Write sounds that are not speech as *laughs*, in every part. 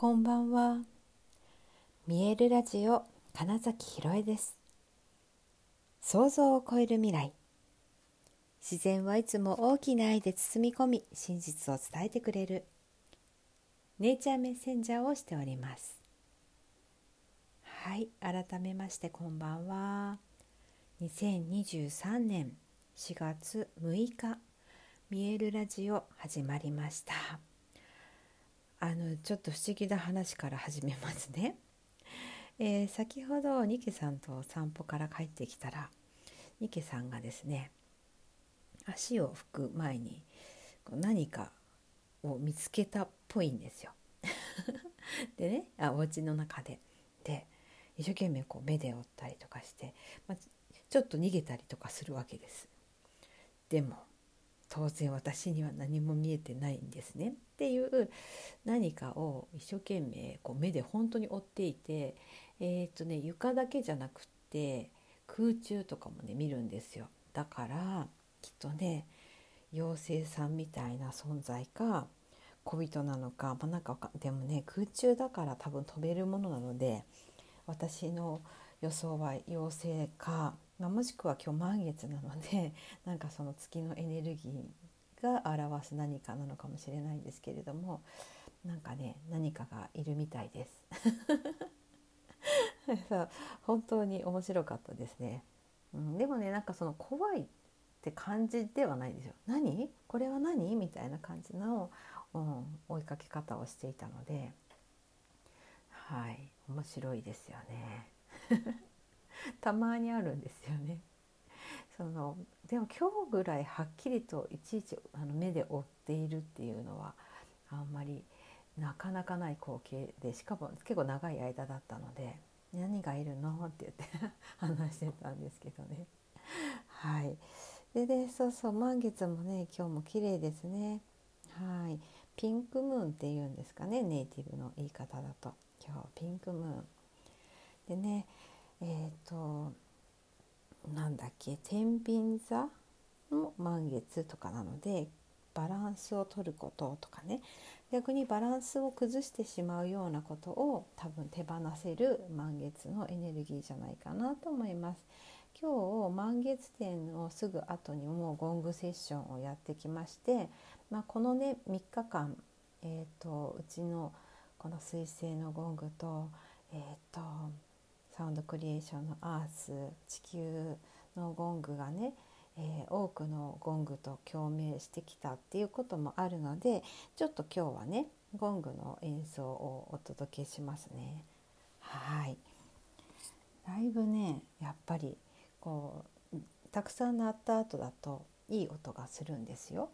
こんばんは。見えるラジオ金崎ひろえです。想像を超える未来。自然はいつも大きな愛で包み込み、真実を伝えてくれる。ネイチャーメッセンジャーをしております。はい、改めましてこんばんは。2023年4月6日、見えるラジオ始まりました。あのちょっと不思議な話から始めますね。*laughs* えー、先ほどニケさんと散歩から帰ってきたらニケさんがですね足を拭く前に何かを見つけたっぽいんですよ。*laughs* でねあお家の中で。で一生懸命こう目で追ったりとかして、まあ、ちょっと逃げたりとかするわけです。でも当然私には何も見えてないんですねっていう何かを一生懸命こう目で本当に追っていて、えー、っとね、床だけじゃなくって空中とかもね見るんですよ。だからきっとね妖精さんみたいな存在か小人なのか,、まあ、なんかでもね空中だから多分飛べるものなので私の予想は妖精かまあ、もしくは今日満月なのでなんかその月のエネルギーが表す何かなのかもしれないんですけれどもなんかね何かがいるみたいです。*laughs* 本当に面白かったですね、うん、でもねなんかその怖いって感じではないんですよ。何？これは何？みたいな感じの、うん、追いかけ方をしていたのではい面白いですよね。*laughs* たまにあるんですよね。そのでも今日ぐらいはっきりといちいちあの目で追っているっていうのはあんまりなかなかない光景でしかも結構長い間だったので「何がいるの?」って言って *laughs* 話してたんですけどね。はい、ででそうそう満月もね今日も綺麗ですね。はい、ピンクムーンっていうんですかねネイティブの言い方だと今日ピンクムーン。でねえっ、ー、となんだっけ天秤座の満月とかなのでバランスを取ることとかね逆にバランスを崩してしまうようなことを多分手放せる満月のエネルギーじゃないかなと思います。今日満月点のすぐ後にもうゴングセッションをやってきまして、まあ、このね3日間、えーと、うちのこの彗星のゴングと,、えーとサウンドクリエーションのアース地球のゴングがね、えー、多くのゴングと共鳴してきたっていうこともあるのでちょっと今日はねゴングの演奏をお届けしますね。はいだいぶねやっぱりこうたくさん鳴った後だといい音がするんですよ。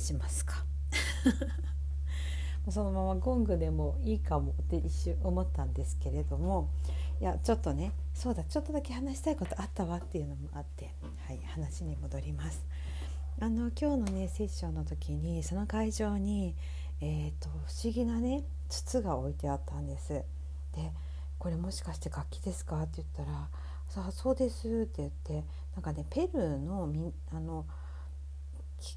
しますか？*laughs* そのままゴングでもいいかもって一瞬思ったんですけれどもいやちょっとねそうだちょっとだけ話したいことあったわっていうのもあって、はい、話に戻ります。あの今日のねセッションの時にその会場に、えーと、不思議なね筒が置いてあったんです。でこれもしかして楽器ですか？って言ったら「さあそうです」って言ってなんかねペルーのみあの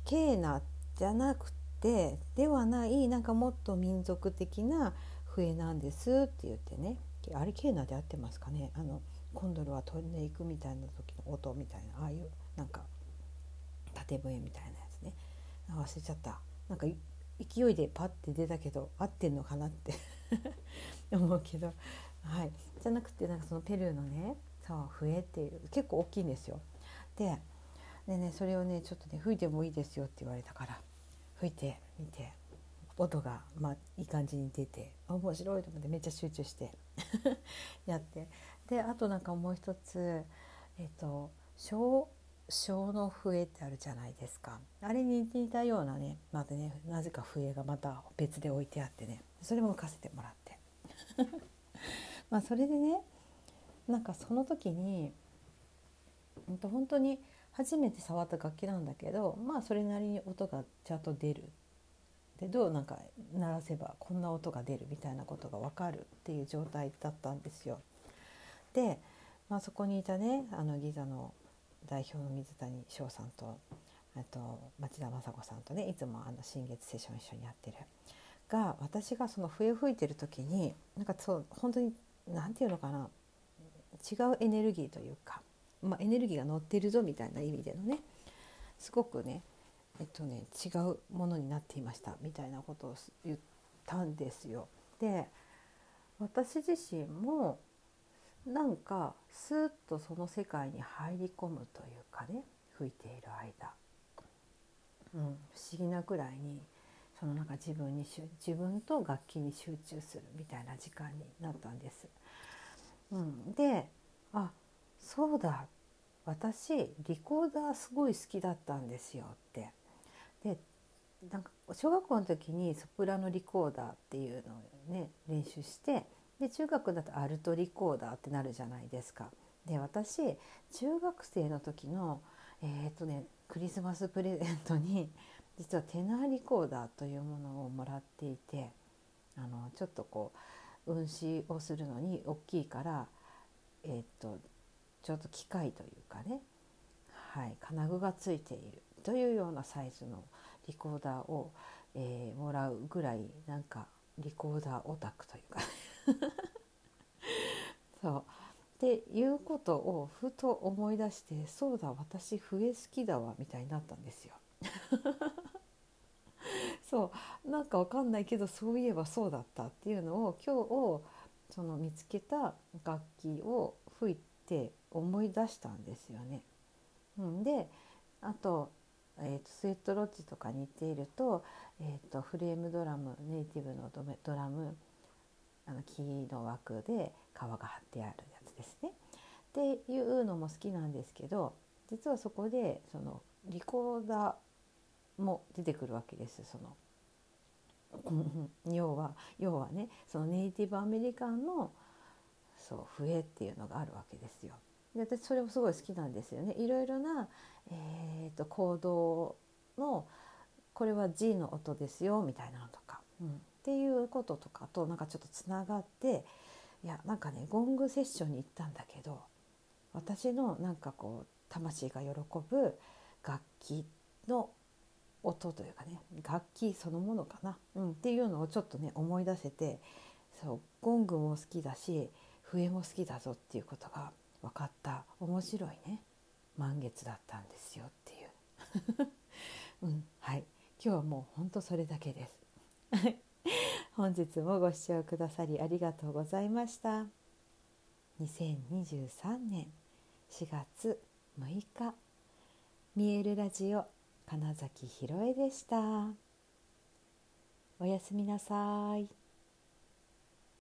ケーナじゃなくてではないなんかもっと民族的な笛なんですって言ってね。あれケーナで合ってますかね。あのコンドルは飛んでいくみたいな時の音みたいなああいうなんか縦笛みたいなやつね。忘れちゃった。なんか勢いでパッて出たけど合ってんのかなって *laughs* 思うけど。はい。じゃなくてなんかそのペルーのねそう笛っていう結構大きいんですよ。ででねそれをねちょっとね吹いてもいいですよって言われたから吹いてみて音がまあいい感じに出て面白いと思ってめっちゃ集中して *laughs* やって。であとなんかもう一つえっ、と小小の笛ってあるじゃないですか。あれに似たようなねまたねなぜか笛がまた別で置いてあってねそれも浮かせてもらって。*laughs* まあそれでねなんかその時に本当に初めて触った楽器なんだけどまあそれなりに音がちゃんと出るでどうなんか鳴らせばこんな音が出るみたいなことが分かるっていう状態だったんですよ。で、まあ、そこにいたねあのギザの代表の水谷翔さんとあと町田雅子さんとねいつもあの新月セッション一緒にやってるが私がその笛吹いてる時になんかそう本当に何て言うのかな違うエネルギーというかまあ、エネルギーが乗ってるぞみたいな意味でのねすごくねえっとね違うものになっていましたみたいなことを言ったんですよ。で私自身もなんかスーッとその世界に入り込むというかね吹いている間、うん、不思議なくらいにそのなんか自分に自分と楽器に集中するみたいな時間になったんです。うん、であそうだ私リコーダーすごい好きだったんですよってでなんか小学校の時にソプラノリコーダーっていうのをね練習してで中学だとアルトリコーダーってなるじゃないですか。で私中学生の時のえー、っとねクリスマスプレゼントに実はテナーリコーダーというものをもらっていてあのちょっとこう運指をするのに大きいから、えー、っとちょっと機械というかね、はい、金具がついている。というようなサイズのリコーダーを、えー、もらうぐらいなんかリコーダーオタクというか *laughs* そう。っていうことをふと思い出してそうだ私笛好きだわみたいになったんですよ。*laughs* そう。なんかわかんないけどそういえばそうだったっていうのを今日その見つけた楽器を吹いてって思い出したんですよね。うん、であと,、えーと、スウェットロッジとかに行っていると,、えーと、フレームドラムネイティブのドラムあの木の枠で皮が張ってあるやつですね。っていうのも好きなんですけど実はそこでそのリコーダーも出てくるわけですその *laughs* 要は要はねそのネイティブアメリカンのそう笛っていうのがあるわけですよ。で私それもすごい好きなんですよね。いろいろな、えーと、行動のこれは G の音ですよみたいなのとか、うん、っていうこととかとなんかちょっとつながっていやなんかねゴングセッションに行ったんだけど私のなんかこう魂が喜ぶ楽器の音というかね楽器そのものかな、うん、っていうのをちょっとね思い出せてそうゴングも好きだし笛も好きだぞっていうことが分かった。面白いね。満月だったんですよっていう。*laughs* うんはい。今日はもうほんとそれだけです。*laughs* 本日もご視聴くださりありがとうございました。2023年4月6日見えるラジオ金崎ひろえでした。おやすみなさい。